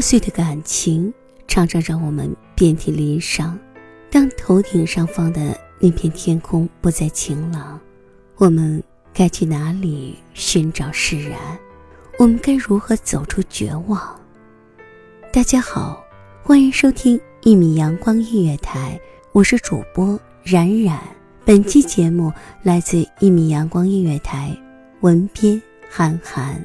破碎的感情常常让我们遍体鳞伤。当头顶上方的那片天空不再晴朗，我们该去哪里寻找释然？我们该如何走出绝望？大家好，欢迎收听一米阳光音乐台，我是主播冉冉。本期节目来自一米阳光音乐台，文编韩寒。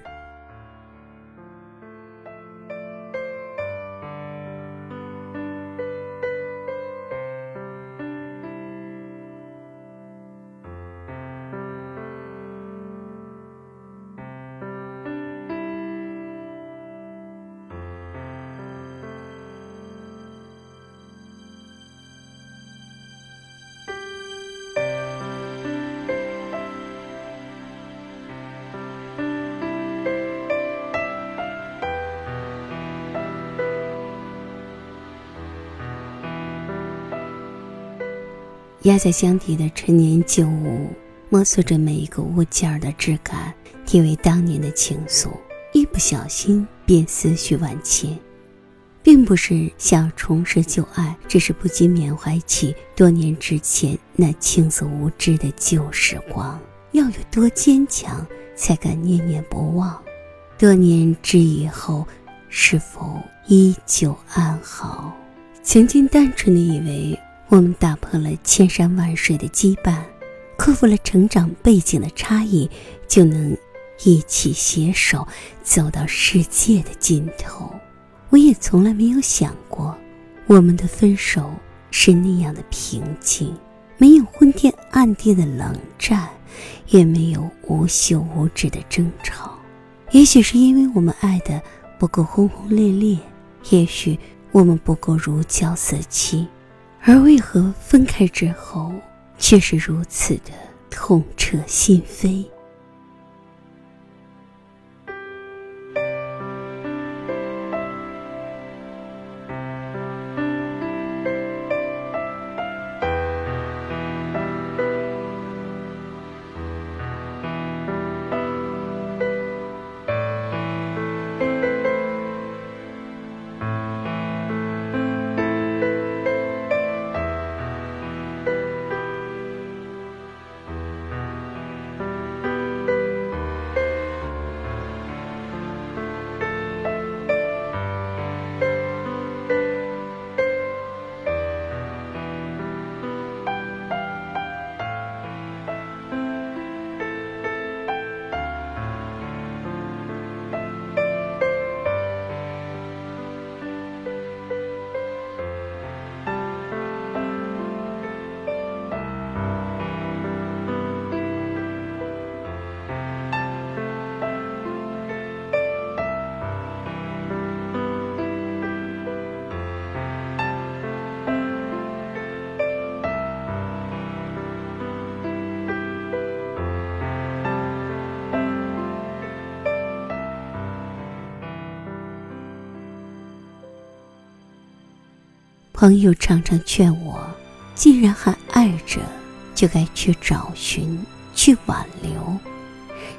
压在箱底的陈年旧物，摸索着每一个物件的质感，体味当年的情愫，一不小心便思绪万千。并不是想重拾旧爱，只是不禁缅怀起多年之前那青涩无知的旧时光。要有多坚强，才敢念念不忘？多年之以后，是否依旧安好？曾经单纯的以为。我们打破了千山万水的羁绊，克服了成长背景的差异，就能一起携手走到世界的尽头。我也从来没有想过，我们的分手是那样的平静，没有昏天暗地的冷战，也没有无休无止的争吵。也许是因为我们爱的不够轰轰烈烈，也许我们不够如胶似漆。而为何分开之后，却是如此的痛彻心扉？朋友常常劝我，既然还爱着，就该去找寻，去挽留，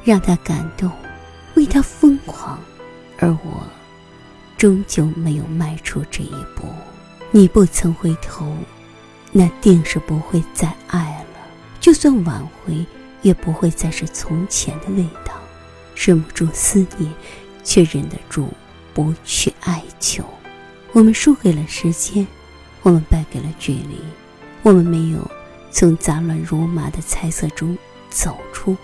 让他感动，为他疯狂。而我，终究没有迈出这一步。你不曾回头，那定是不会再爱了。就算挽回，也不会再是从前的味道。忍不住思念，却忍得住不去哀求。我们输给了时间，我们败给了距离，我们没有从杂乱如麻的猜测中走出，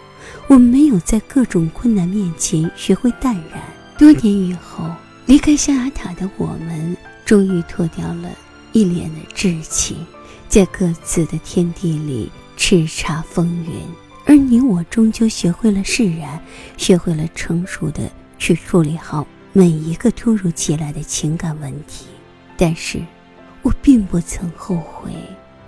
我们没有在各种困难面前学会淡然。多年以后，离开象牙塔的我们，终于脱掉了一脸的稚气。在各自的天地里叱咤风云，而你我终究学会了释然，学会了成熟的去处理好每一个突如其来的情感问题。但是，我并不曾后悔，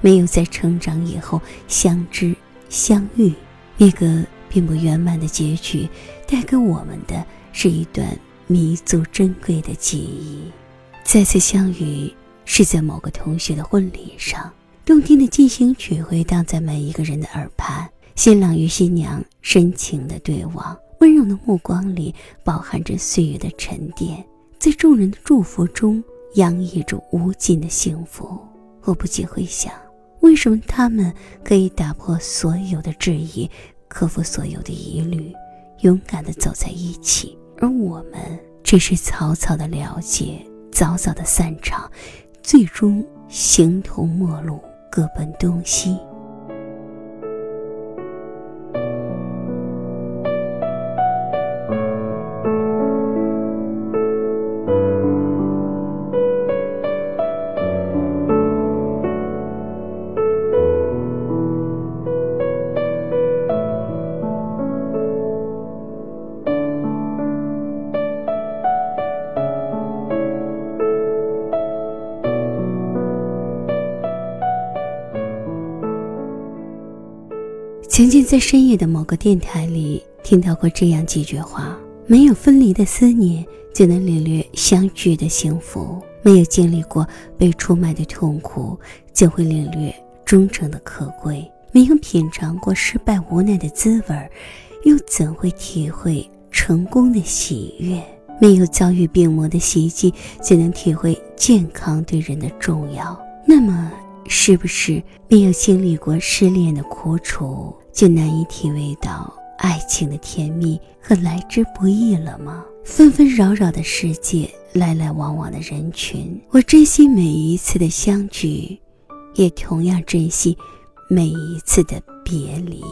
没有在成长以后相知相遇。那个并不圆满的结局，带给我们的是一段弥足珍贵的记忆。再次相遇是在某个同学的婚礼上。动听的进行曲回荡在每一个人的耳畔，新郎与新娘深情的对望，温柔的目光里饱含着岁月的沉淀，在众人的祝福中洋溢着无尽的幸福。我不禁会想，为什么他们可以打破所有的质疑，克服所有的疑虑，勇敢的走在一起，而我们只是草草的了解，早早的散场，最终形同陌路。各奔东西。曾经在深夜的某个电台里听到过这样几句话：没有分离的思念，就能领略相聚的幸福；没有经历过被出卖的痛苦，就会领略忠诚的可贵；没有品尝过失败无奈的滋味，又怎会体会成功的喜悦？没有遭遇病魔的袭击，怎能体会健康对人的重要。那么，是不是没有经历过失恋的苦楚？就难以体味到爱情的甜蜜和来之不易了吗？纷纷扰扰的世界，来来往往的人群，我珍惜每一次的相聚，也同样珍惜每一次的别离。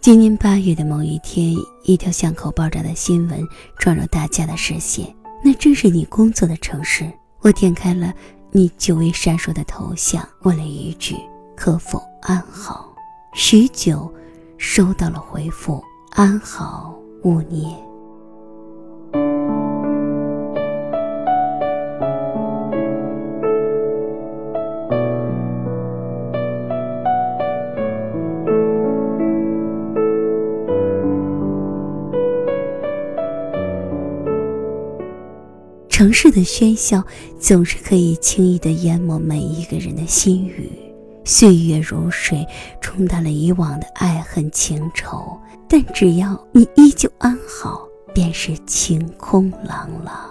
今年八月的某一天，一条巷口爆炸的新闻撞入大家的视线，那正是你工作的城市。我点开了你久未闪烁的头像，问了一句：“可否安好？”许久。收到了回复，安好，勿念。城市的喧嚣总是可以轻易的淹没每一个人的心语。岁月如水，冲淡了以往的爱恨情仇，但只要你依旧安好，便是晴空朗朗。